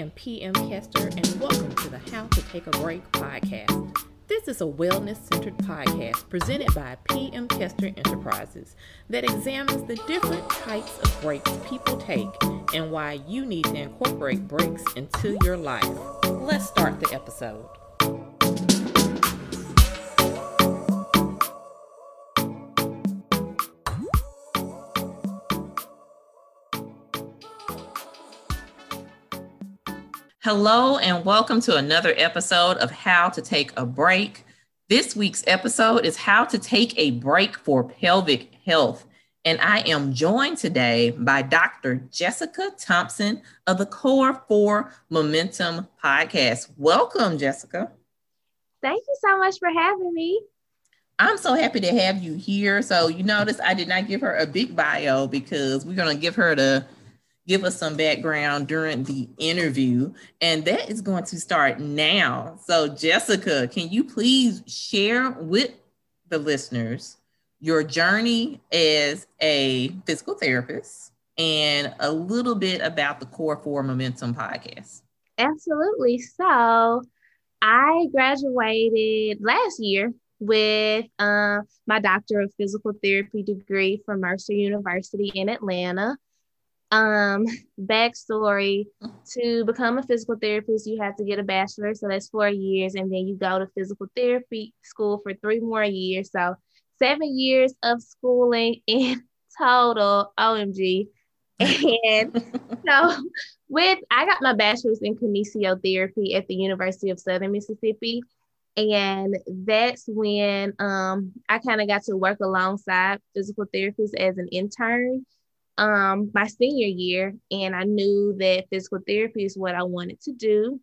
am PM Kester, and welcome to the How to Take a Break podcast. This is a wellness centered podcast presented by PM Kester Enterprises that examines the different types of breaks people take and why you need to incorporate breaks into your life. Let's start the episode. Hello, and welcome to another episode of How to Take a Break. This week's episode is How to Take a Break for Pelvic Health. And I am joined today by Dr. Jessica Thompson of the Core 4 Momentum podcast. Welcome, Jessica. Thank you so much for having me. I'm so happy to have you here. So, you notice I did not give her a big bio because we're going to give her the give us some background during the interview. And that is going to start now. So, Jessica, can you please share with the listeners your journey as a physical therapist and a little bit about the Core 4 Momentum podcast? Absolutely. So, I graduated last year with uh, my doctor of physical therapy degree from Mercer University in Atlanta um backstory to become a physical therapist you have to get a bachelor so that's four years and then you go to physical therapy school for three more years so seven years of schooling in total omg and so with i got my bachelor's in kinesiotherapy at the university of southern mississippi and that's when um, i kind of got to work alongside physical therapists as an intern um, my senior year, and I knew that physical therapy is what I wanted to do.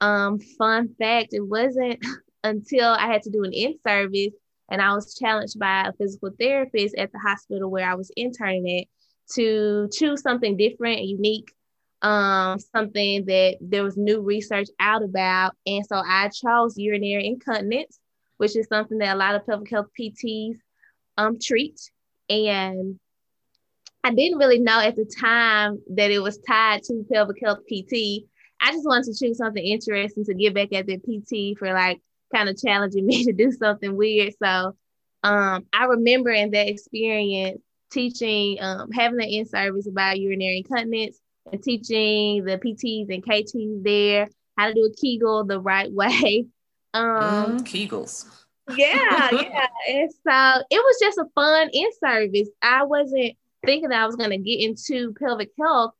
Um, fun fact, it wasn't until I had to do an in service and I was challenged by a physical therapist at the hospital where I was interning at to choose something different and unique, um, something that there was new research out about. And so I chose urinary incontinence, which is something that a lot of pelvic health PTs um, treat. And I didn't really know at the time that it was tied to pelvic health PT. I just wanted to choose something interesting to get back at the PT for like kind of challenging me to do something weird. So um, I remember in that experience teaching, um, having an in service about urinary incontinence and teaching the PTs and KTs there how to do a Kegel the right way. Um, mm, Kegels. yeah, yeah. And so it was just a fun in service. I wasn't thinking that I was going to get into pelvic health.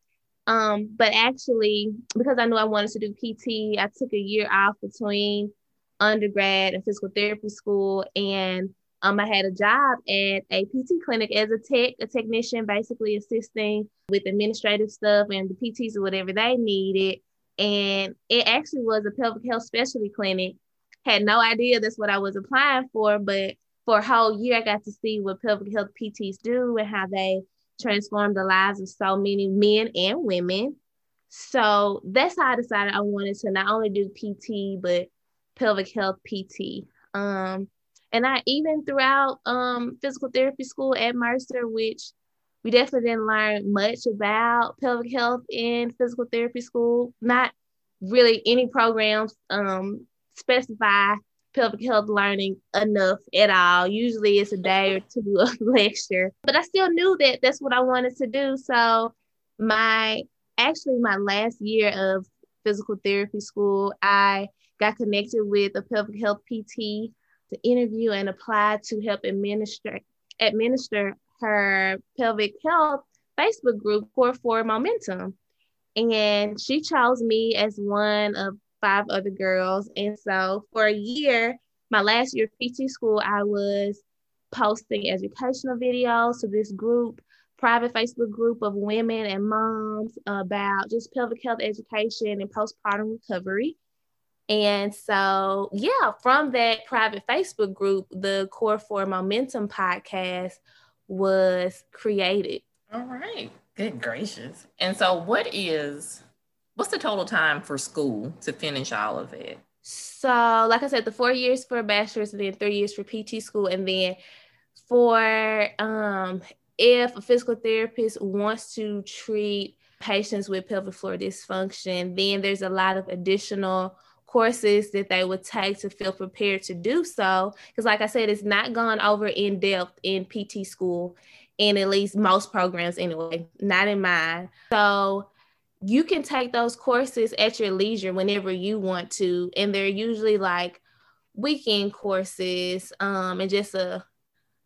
Um, but actually, because I knew I wanted to do PT, I took a year off between undergrad and physical therapy school. And um, I had a job at a PT clinic as a tech, a technician, basically assisting with administrative stuff and the PTs or whatever they needed. And it actually was a pelvic health specialty clinic. Had no idea that's what I was applying for, but for a whole year, I got to see what pelvic health PTs do and how they transformed the lives of so many men and women. So that's how I decided I wanted to not only do PT, but pelvic health PT. Um, and I even throughout um, physical therapy school at Mercer, which we definitely didn't learn much about pelvic health in physical therapy school. Not really any programs um, specify pelvic health learning enough at all. Usually it's a day or two of lecture, but I still knew that that's what I wanted to do. So my actually my last year of physical therapy school, I got connected with a pelvic health PT to interview and apply to help administer administer her pelvic health Facebook group Core for Momentum. And she chose me as one of five other girls. And so for a year, my last year of PT school, I was posting educational videos to this group, private Facebook group of women and moms about just pelvic health education and postpartum recovery. And so, yeah, from that private Facebook group, the Core for Momentum podcast was created. All right. Good gracious. And so, what is what's the total time for school to finish all of it? So, like I said, the four years for a bachelor's and then three years for PT school. And then for um, if a physical therapist wants to treat patients with pelvic floor dysfunction, then there's a lot of additional courses that they would take to feel prepared to do so. Because, like I said, it's not gone over in depth in PT school, in at least most programs anyway, not in mine. So, you can take those courses at your leisure whenever you want to. And they're usually like weekend courses um, and just a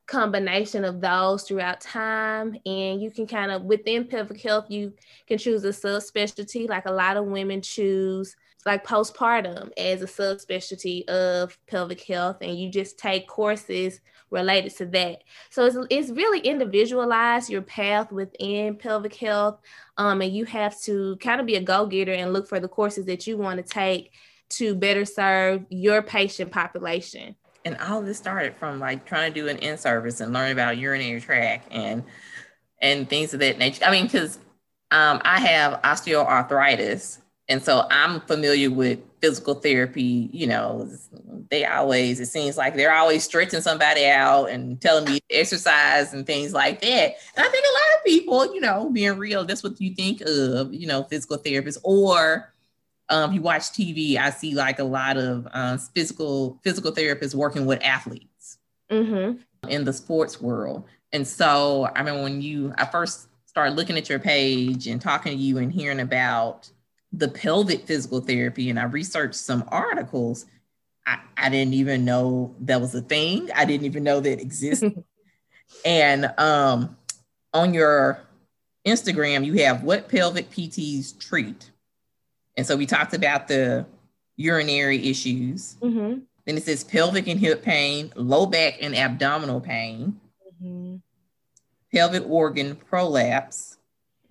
combination of those throughout time. And you can kind of, within pelvic health, you can choose a subspecialty, like a lot of women choose like postpartum as a subspecialty of pelvic health and you just take courses related to that. So it's, it's really individualized your path within pelvic health um, and you have to kind of be a go-getter and look for the courses that you want to take to better serve your patient population. And all this started from like trying to do an in-service and learn about urinary tract and and things of that nature. I mean because um, i have osteoarthritis and so I'm familiar with physical therapy. You know, they always, it seems like they're always stretching somebody out and telling me exercise and things like that. And I think a lot of people, you know, being real, that's what you think of, you know, physical therapists. Or um, you watch TV, I see like a lot of um, physical physical therapists working with athletes mm-hmm. in the sports world. And so I mean, when you, I first started looking at your page and talking to you and hearing about the pelvic physical therapy and I researched some articles, I, I didn't even know that was a thing. I didn't even know that existed. and um, on your Instagram, you have what pelvic PTs treat. And so we talked about the urinary issues. Mm-hmm. Then it says pelvic and hip pain, low back and abdominal pain, mm-hmm. pelvic organ prolapse.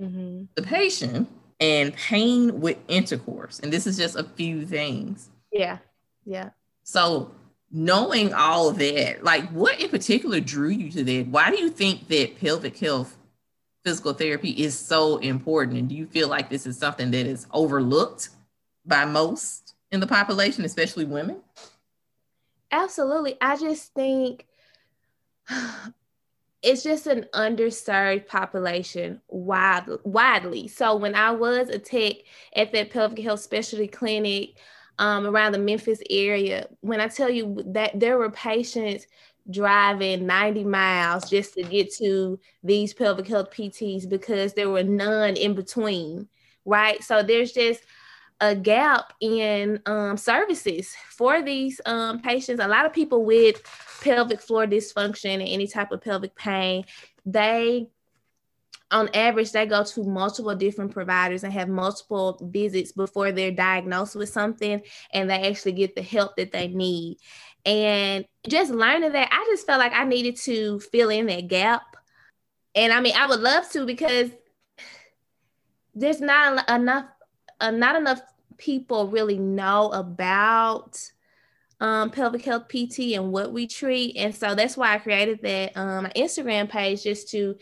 Mm-hmm. The patient and pain with intercourse. And this is just a few things. Yeah. Yeah. So knowing all of that, like what in particular drew you to that? Why do you think that pelvic health physical therapy is so important? And do you feel like this is something that is overlooked by most in the population, especially women? Absolutely. I just think it's just an underserved population wide, widely. So when I was a tech at that pelvic health specialty clinic um, around the Memphis area, when I tell you that there were patients driving 90 miles just to get to these pelvic health PTs because there were none in between, right? So there's just a gap in um, services for these um, patients. A lot of people with pelvic floor dysfunction and any type of pelvic pain, they on average they go to multiple different providers and have multiple visits before they're diagnosed with something and they actually get the help that they need. And just learning that i just felt like i needed to fill in that gap. And i mean i would love to because there's not enough uh, not enough people really know about um, pelvic health PT and what we treat. And so that's why I created that um, Instagram page just to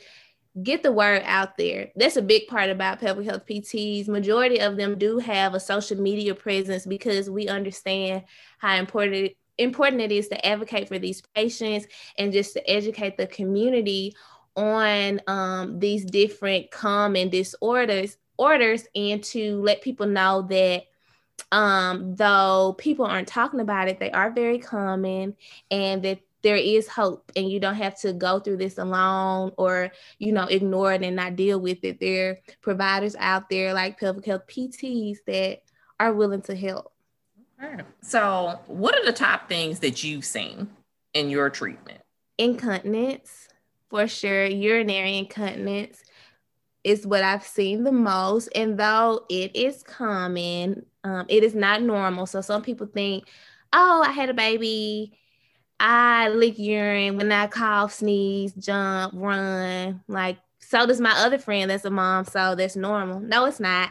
get the word out there. That's a big part about pelvic health PTs. Majority of them do have a social media presence because we understand how important important it is to advocate for these patients and just to educate the community on um, these different common disorders orders and to let people know that um, though people aren't talking about it, they are very common and that there is hope and you don't have to go through this alone or you know ignore it and not deal with it. There are providers out there like pelvic health pts that are willing to help. Okay. so what are the top things that you've seen in your treatment? Incontinence for sure. Urinary incontinence is what I've seen the most. And though it is common, um, it is not normal. So some people think, oh, I had a baby. I leak urine when I cough, sneeze, jump, run. Like, so does my other friend that's a mom. So that's normal. No, it's not.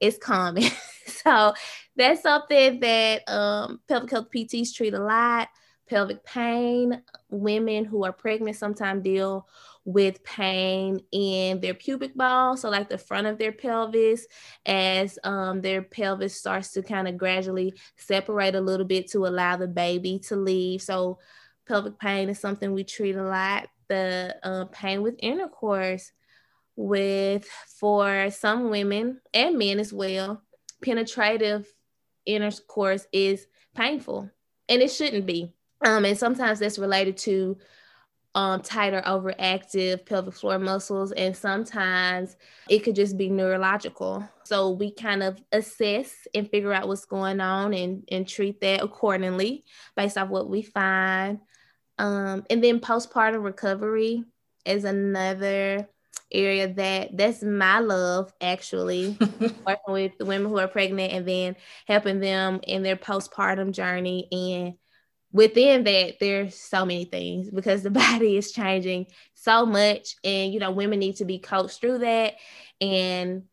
It's common. so that's something that um, pelvic health PTs treat a lot. Pelvic pain, women who are pregnant sometimes deal with pain in their pubic ball, so like the front of their pelvis, as um, their pelvis starts to kind of gradually separate a little bit to allow the baby to leave. So, pelvic pain is something we treat a lot. The uh, pain with intercourse, with for some women and men as well, penetrative intercourse is painful and it shouldn't be. Um, and sometimes that's related to um, tighter, overactive pelvic floor muscles, and sometimes it could just be neurological. So we kind of assess and figure out what's going on and, and treat that accordingly based off what we find. Um, and then postpartum recovery is another area that that's my love actually working with the women who are pregnant and then helping them in their postpartum journey and within that there's so many things because the body is changing so much and you know women need to be coached through that. And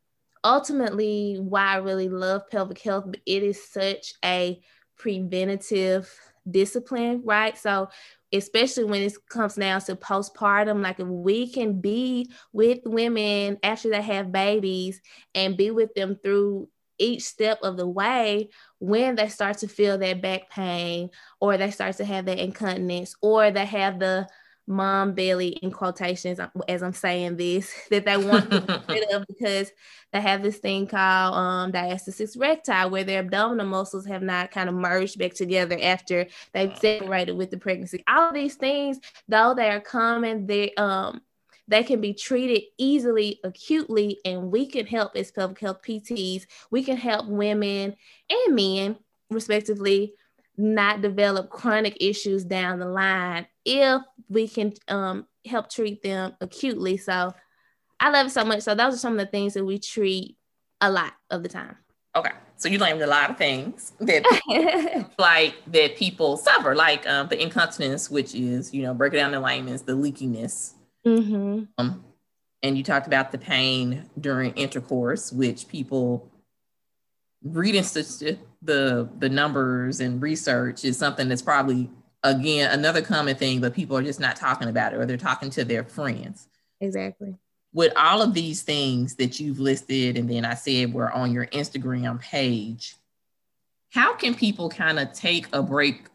ultimately why i really love pelvic health it is such a preventative discipline right? So especially when it comes down to postpartum like if we can be with women after they have babies and be with them through each step of the way when they start to feel that back pain or they start to have that incontinence or they have the mom belly in quotations as I'm saying this that they want to get rid of because they have this thing called um, diastasis recti where their abdominal muscles have not kind of merged back together after they've separated with the pregnancy. All these things, though they are common, they um they can be treated easily, acutely, and we can help as pelvic health PTs. We can help women and men, respectively, not develop chronic issues down the line if we can um, help treat them acutely. So I love it so much. So those are some of the things that we treat a lot of the time. Okay. So you named a lot of things that like that people suffer, like um, the incontinence, which is, you know, break it down in layman's, the leakiness, Mm-hmm. Um, and you talked about the pain during intercourse, which people reading the the numbers and research is something that's probably again another common thing, but people are just not talking about it or they're talking to their friends. Exactly. With all of these things that you've listed, and then I said were on your Instagram page, how can people kind of take a break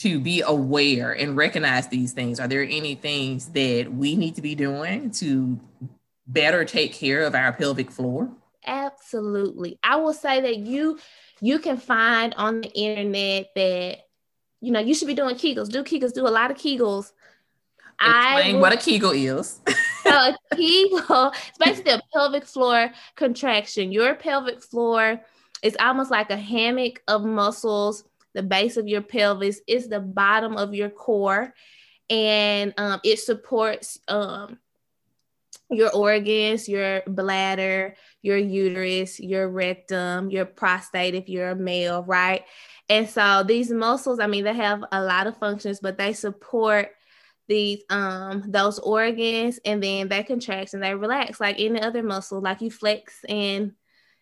to be aware and recognize these things? Are there any things that we need to be doing to better take care of our pelvic floor? Absolutely. I will say that you you can find on the internet that you know you should be doing Kegels. Do Kegels, do a lot of Kegels. I explain will, what a Kegel is. so a Kegel is basically a pelvic floor contraction. Your pelvic floor is almost like a hammock of muscles the base of your pelvis is the bottom of your core and um, it supports um, your organs, your bladder, your uterus, your rectum, your prostate if you're a male, right? And so these muscles, I mean, they have a lot of functions, but they support these um those organs and then they contract and they relax like any other muscle, like you flex and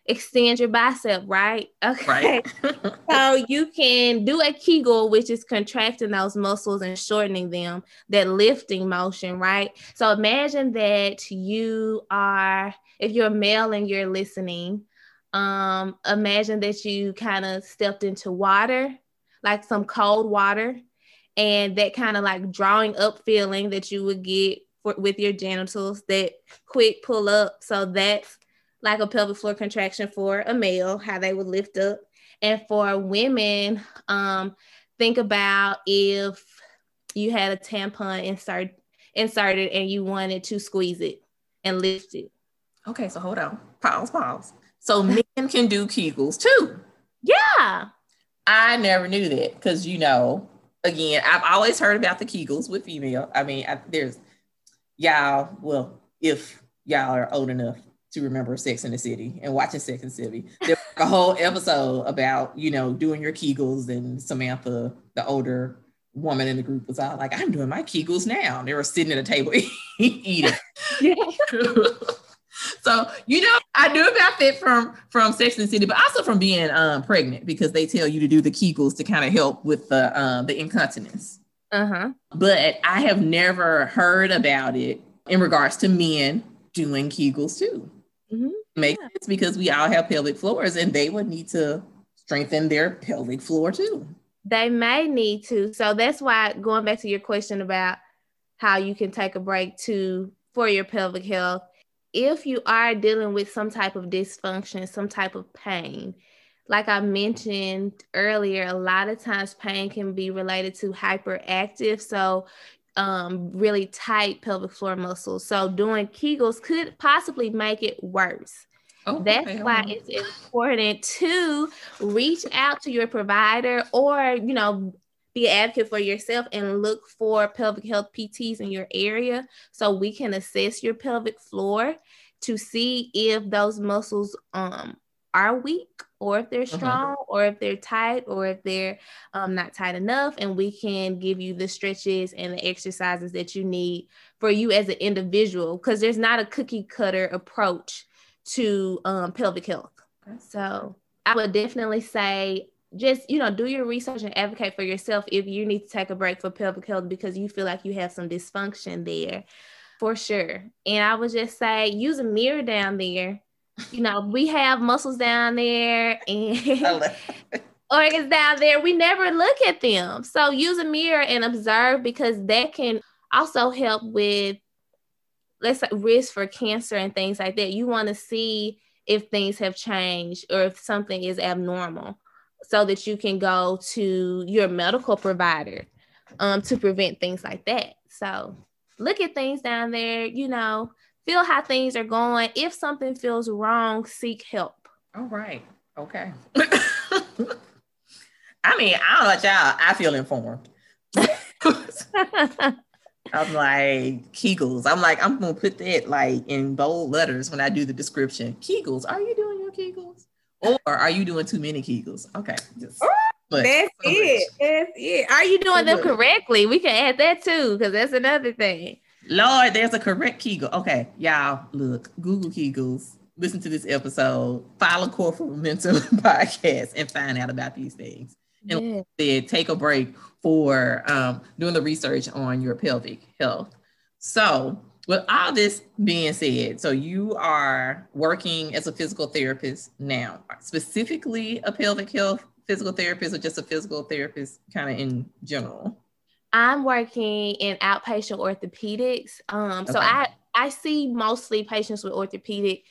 extend your bicep, right? Okay. Right. so you can do a Kegel, which is contracting those muscles and shortening them, that lifting motion, right? So imagine that you are, if you're a male and you're listening, um, imagine that you kind of stepped into water, like some cold water, and that kind of like drawing up feeling that you would get for, with your genitals, that quick pull up. So that's like a pelvic floor contraction for a male, how they would lift up. And for women, um, think about if you had a tampon insert, inserted and you wanted to squeeze it and lift it. Okay, so hold on. Pause, pause. So men can do Kegels too. Yeah. I never knew that because, you know, again, I've always heard about the Kegels with female. I mean, I, there's y'all, well, if y'all are old enough to remember Sex in the City and watching Sex in the City. There's a whole episode about, you know, doing your Kegels and Samantha, the older woman in the group was all like, I'm doing my Kegels now. And they were sitting at a table eating. so, you know, I knew about that from from Sex in the City, but also from being um, pregnant because they tell you to do the Kegels to kind of help with the um, the incontinence. Uh-huh. But I have never heard about it in regards to men doing Kegels too. Mm-hmm. Makes yeah. sense because we all have pelvic floors and they would need to strengthen their pelvic floor too. They may need to. So that's why going back to your question about how you can take a break to for your pelvic health if you are dealing with some type of dysfunction, some type of pain, like I mentioned earlier, a lot of times pain can be related to hyperactive. So, um, really tight pelvic floor muscles. So, doing Kegels could possibly make it worse. Oh, That's okay. why it's important to reach out to your provider or, you know, be an advocate for yourself and look for pelvic health PTs in your area so we can assess your pelvic floor to see if those muscles um, are weak or if they're uh-huh. strong or if they're tight or if they're um, not tight enough and we can give you the stretches and the exercises that you need for you as an individual because there's not a cookie cutter approach to um, pelvic health. So i would definitely say just you know do your research and advocate for yourself if you need to take a break for pelvic health because you feel like you have some dysfunction there for sure. And i would just say use a mirror down there you know we have muscles down there and organs down there. We never look at them. So use a mirror and observe because that can also help with let's say risk for cancer and things like that. You want to see if things have changed or if something is abnormal so that you can go to your medical provider um, to prevent things like that. So look at things down there, you know, feel how things are going. If something feels wrong, seek help. All right. Okay. I mean, I don't know about y'all. I feel informed. I'm like Kegels. I'm like, I'm gonna put that like in bold letters when I do the description. Kegels, are you doing your Kegels? or are you doing too many Kegels? Okay. Just, but, that's so it. That's it. Are you doing so them correctly? We can add that too, because that's another thing. Lord, there's a correct Kegel. Okay, y'all, look, Google Kegels, listen to this episode, follow Core for Momentum podcast, and find out about these things. And yeah. take a break for um, doing the research on your pelvic health. So, with all this being said, so you are working as a physical therapist now, specifically a pelvic health physical therapist or just a physical therapist kind of in general? I'm working in outpatient orthopedics. Um, okay. So I, I see mostly patients with orthopedic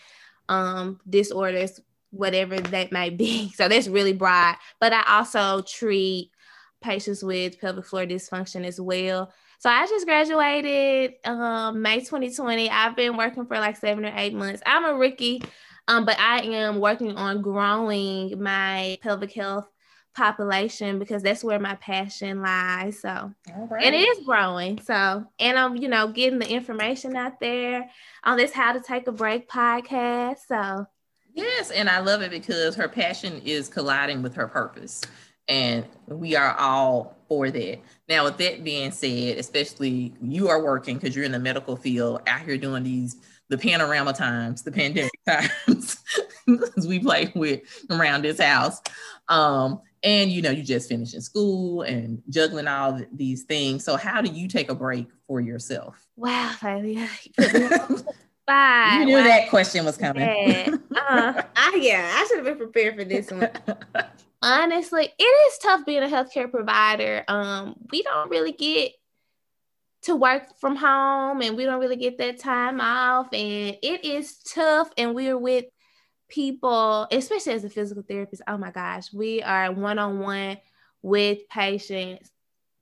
um, disorders, whatever that may be. So that's really broad. But I also treat patients with pelvic floor dysfunction as well. So I just graduated um, May 2020. I've been working for like seven or eight months. I'm a rookie, um, but I am working on growing my pelvic health population because that's where my passion lies. So, right. and it is growing. So, and I'm, you know, getting the information out there on this How to Take a Break podcast. So, yes, and I love it because her passion is colliding with her purpose and we are all for that. Now, with that being said, especially you are working because you're in the medical field out here doing these the panorama times, the pandemic times, as we play with around this house. Um, and you know, you just finishing school and juggling all these things. So, how do you take a break for yourself? Wow, Bye. You knew that question was coming. Yeah. Uh, I, yeah, I should have been prepared for this one. honestly, it is tough being a healthcare provider. Um, we don't really get to work from home and we don't really get that time off. And it is tough. And we're with people, especially as a physical therapist. Oh my gosh, we are one on one with patients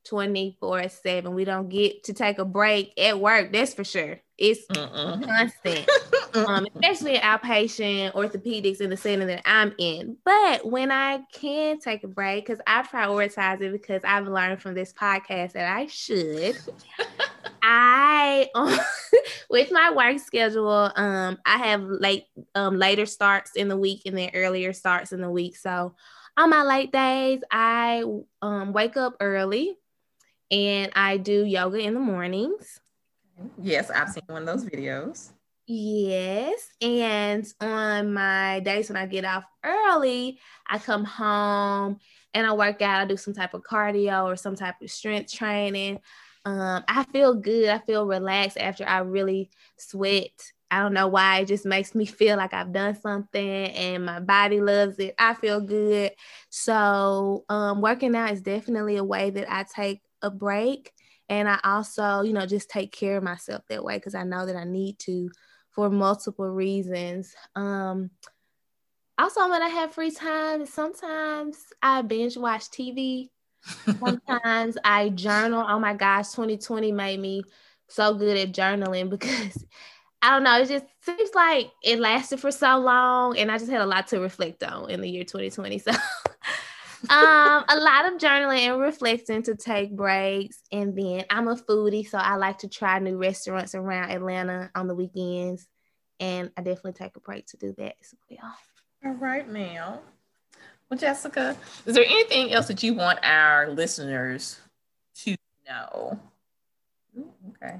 24 7. We don't get to take a break at work, that's for sure. It's constant, um, especially outpatient orthopedics in the setting that I'm in. But when I can take a break, because I prioritize it because I've learned from this podcast that I should. I um, with my work schedule, um, I have late um later starts in the week and then earlier starts in the week. So on my late days, I um wake up early and I do yoga in the mornings. Yes, I've seen one of those videos. Yes. And on my days when I get off early, I come home and I work out. I do some type of cardio or some type of strength training. Um, I feel good. I feel relaxed after I really sweat. I don't know why. It just makes me feel like I've done something and my body loves it. I feel good. So, um, working out is definitely a way that I take a break and I also, you know, just take care of myself that way because I know that I need to for multiple reasons. Um, also, when I have free time, sometimes I binge watch TV. Sometimes I journal. Oh my gosh, 2020 made me so good at journaling because I don't know. It just seems like it lasted for so long, and I just had a lot to reflect on in the year 2020. So, um, a lot of journaling and reflecting to take breaks, and then I'm a foodie, so I like to try new restaurants around Atlanta on the weekends, and I definitely take a break to do that as well. All right, ma'am. Well, Jessica, is there anything else that you want our listeners to know? Ooh, okay.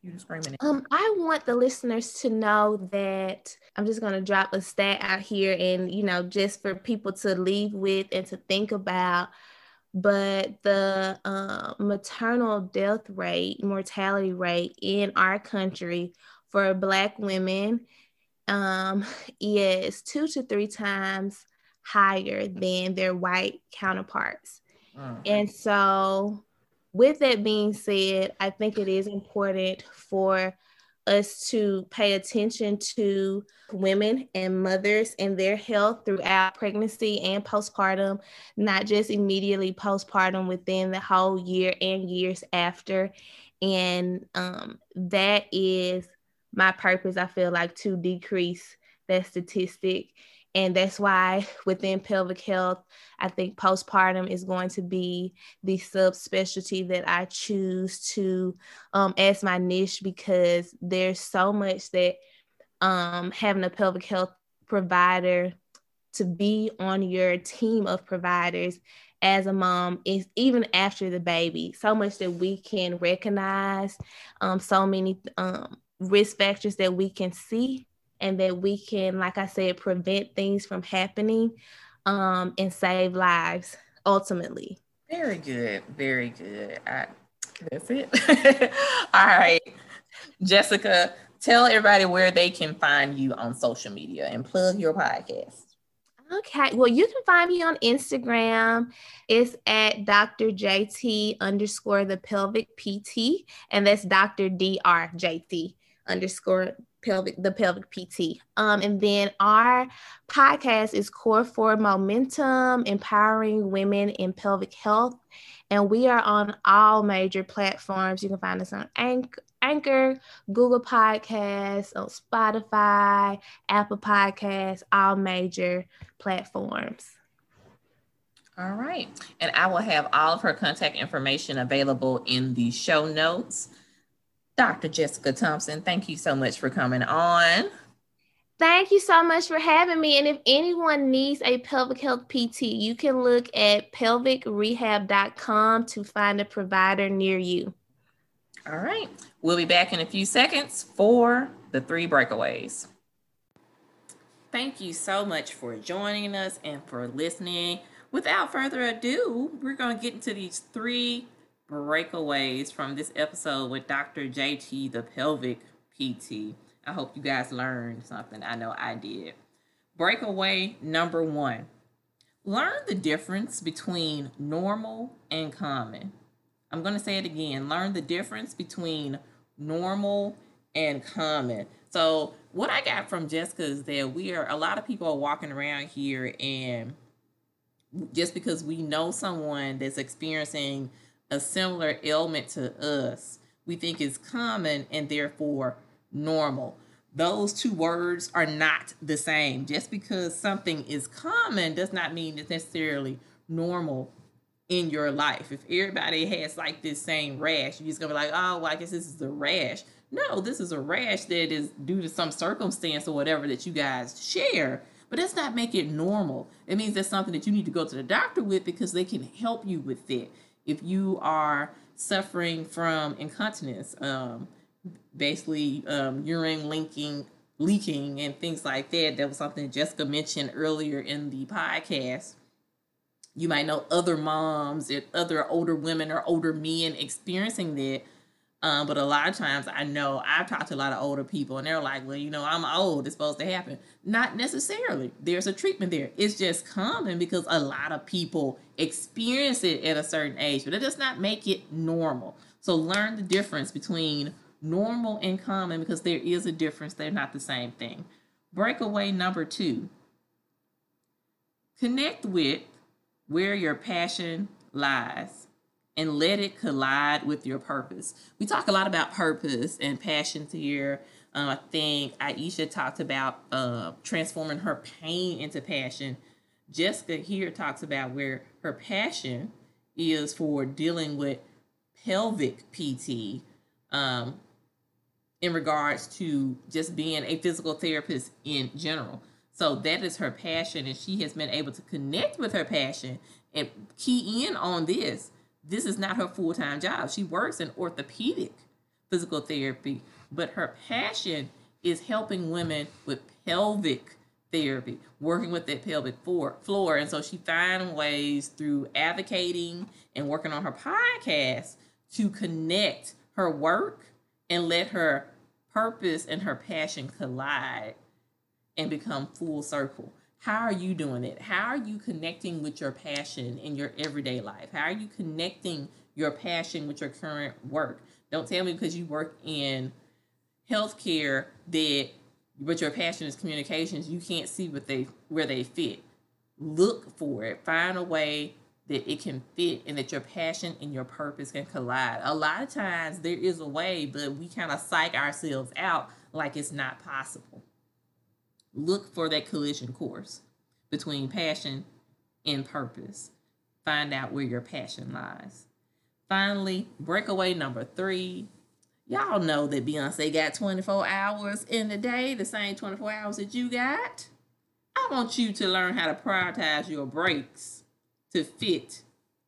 Computer. Um, I want the listeners to know that I'm just gonna drop a stat out here, and you know, just for people to leave with and to think about. But the uh, maternal death rate, mortality rate in our country for Black women um, is two to three times higher than their white counterparts. Mm. And so, with that being said, I think it is important for us to pay attention to women and mothers and their health throughout pregnancy and postpartum, not just immediately postpartum within the whole year and years after. And um, that is my purpose, I feel like, to decrease that statistic. And that's why within pelvic health, I think postpartum is going to be the subspecialty that I choose to um, as my niche because there's so much that um, having a pelvic health provider to be on your team of providers as a mom is even after the baby so much that we can recognize um, so many um, risk factors that we can see and that we can, like I said, prevent things from happening um, and save lives ultimately. Very good. Very good. I, that's it. All right. Jessica, tell everybody where they can find you on social media and plug your podcast. Okay. Well, you can find me on Instagram. It's at Dr. JT underscore the pelvic PT, and that's Dr. DR JT underscore pelvic the pelvic pt um, and then our podcast is core for momentum empowering women in pelvic health. And we are on all major platforms. You can find us on anchor, anchor google podcasts on spotify apple podcasts all major platforms. All right. And i will have all of her contact information available in the show notes Dr. Jessica Thompson, thank you so much for coming on. Thank you so much for having me. And if anyone needs a pelvic health PT, you can look at pelvicrehab.com to find a provider near you. All right. We'll be back in a few seconds for the three breakaways. Thank you so much for joining us and for listening. Without further ado, we're going to get into these three breakaways from this episode with Dr. JT, the pelvic PT. I hope you guys learned something. I know I did. Breakaway number one learn the difference between normal and common. I'm going to say it again learn the difference between normal and common. So, what I got from Jessica is that we are a lot of people are walking around here, and just because we know someone that's experiencing a similar ailment to us, we think is common and therefore normal. Those two words are not the same. Just because something is common does not mean it's necessarily normal in your life. If everybody has like this same rash, you're just gonna be like, oh, well, I guess this is a rash. No, this is a rash that is due to some circumstance or whatever that you guys share. But that's not make it normal. It means that's something that you need to go to the doctor with because they can help you with it if you are suffering from incontinence, um, basically um, urine linking, leaking, and things like that. That was something Jessica mentioned earlier in the podcast. You might know other moms and other older women or older men experiencing that um, but a lot of times I know I've talked to a lot of older people and they're like, well, you know, I'm old, it's supposed to happen. Not necessarily. There's a treatment there. It's just common because a lot of people experience it at a certain age, but it does not make it normal. So learn the difference between normal and common because there is a difference. They're not the same thing. Breakaway number two connect with where your passion lies and let it collide with your purpose. We talk a lot about purpose and passions here. Um, I think Aisha talked about uh, transforming her pain into passion. Jessica here talks about where her passion is for dealing with pelvic PT um, in regards to just being a physical therapist in general. So that is her passion, and she has been able to connect with her passion and key in on this. This is not her full time job. She works in orthopedic physical therapy, but her passion is helping women with pelvic therapy, working with that pelvic floor. And so she found ways through advocating and working on her podcast to connect her work and let her purpose and her passion collide and become full circle. How are you doing it? How are you connecting with your passion in your everyday life? How are you connecting your passion with your current work? Don't tell me because you work in healthcare that but your passion is communications, you can't see what they where they fit. Look for it. Find a way that it can fit and that your passion and your purpose can collide. A lot of times there is a way, but we kind of psych ourselves out like it's not possible. Look for that collision course between passion and purpose. Find out where your passion lies. Finally, breakaway number three Y'all know that Beyonce got 24 hours in the day, the same 24 hours that you got. I want you to learn how to prioritize your breaks to fit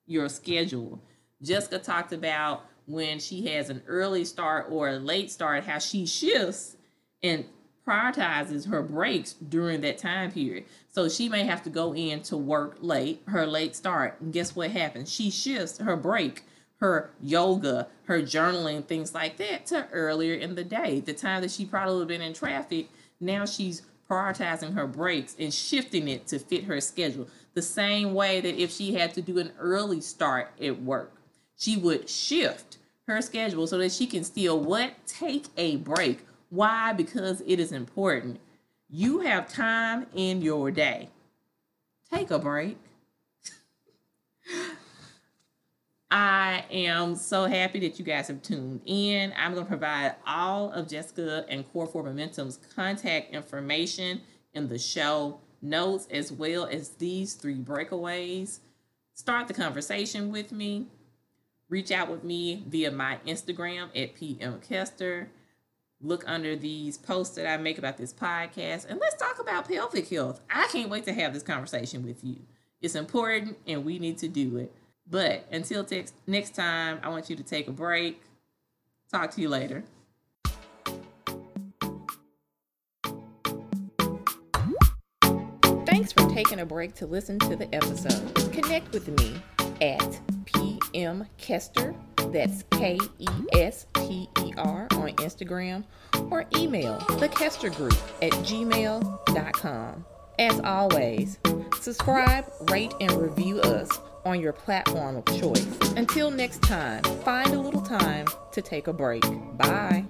your schedule. Jessica talked about when she has an early start or a late start, how she shifts and prioritizes her breaks during that time period. So she may have to go in to work late, her late start. And guess what happens? She shifts her break her yoga, her journaling, things like that to earlier in the day. The time that she probably would have been in traffic, now she's prioritizing her breaks and shifting it to fit her schedule. The same way that if she had to do an early start at work, she would shift her schedule so that she can still what? Take a break. Why? Because it is important. You have time in your day. Take a break. I am so happy that you guys have tuned in. I'm going to provide all of Jessica and Core for Momentum's contact information in the show notes, as well as these three breakaways. Start the conversation with me. Reach out with me via my Instagram at PM Kester. Look under these posts that I make about this podcast and let's talk about pelvic health. I can't wait to have this conversation with you. It's important and we need to do it. But until te- next time, I want you to take a break. Talk to you later. Thanks for taking a break to listen to the episode. Connect with me at PM Kester, that's K E S T E R on Instagram, or email the Kester Group at gmail.com. As always, subscribe, rate, and review us on your platform of choice. Until next time, find a little time to take a break. Bye.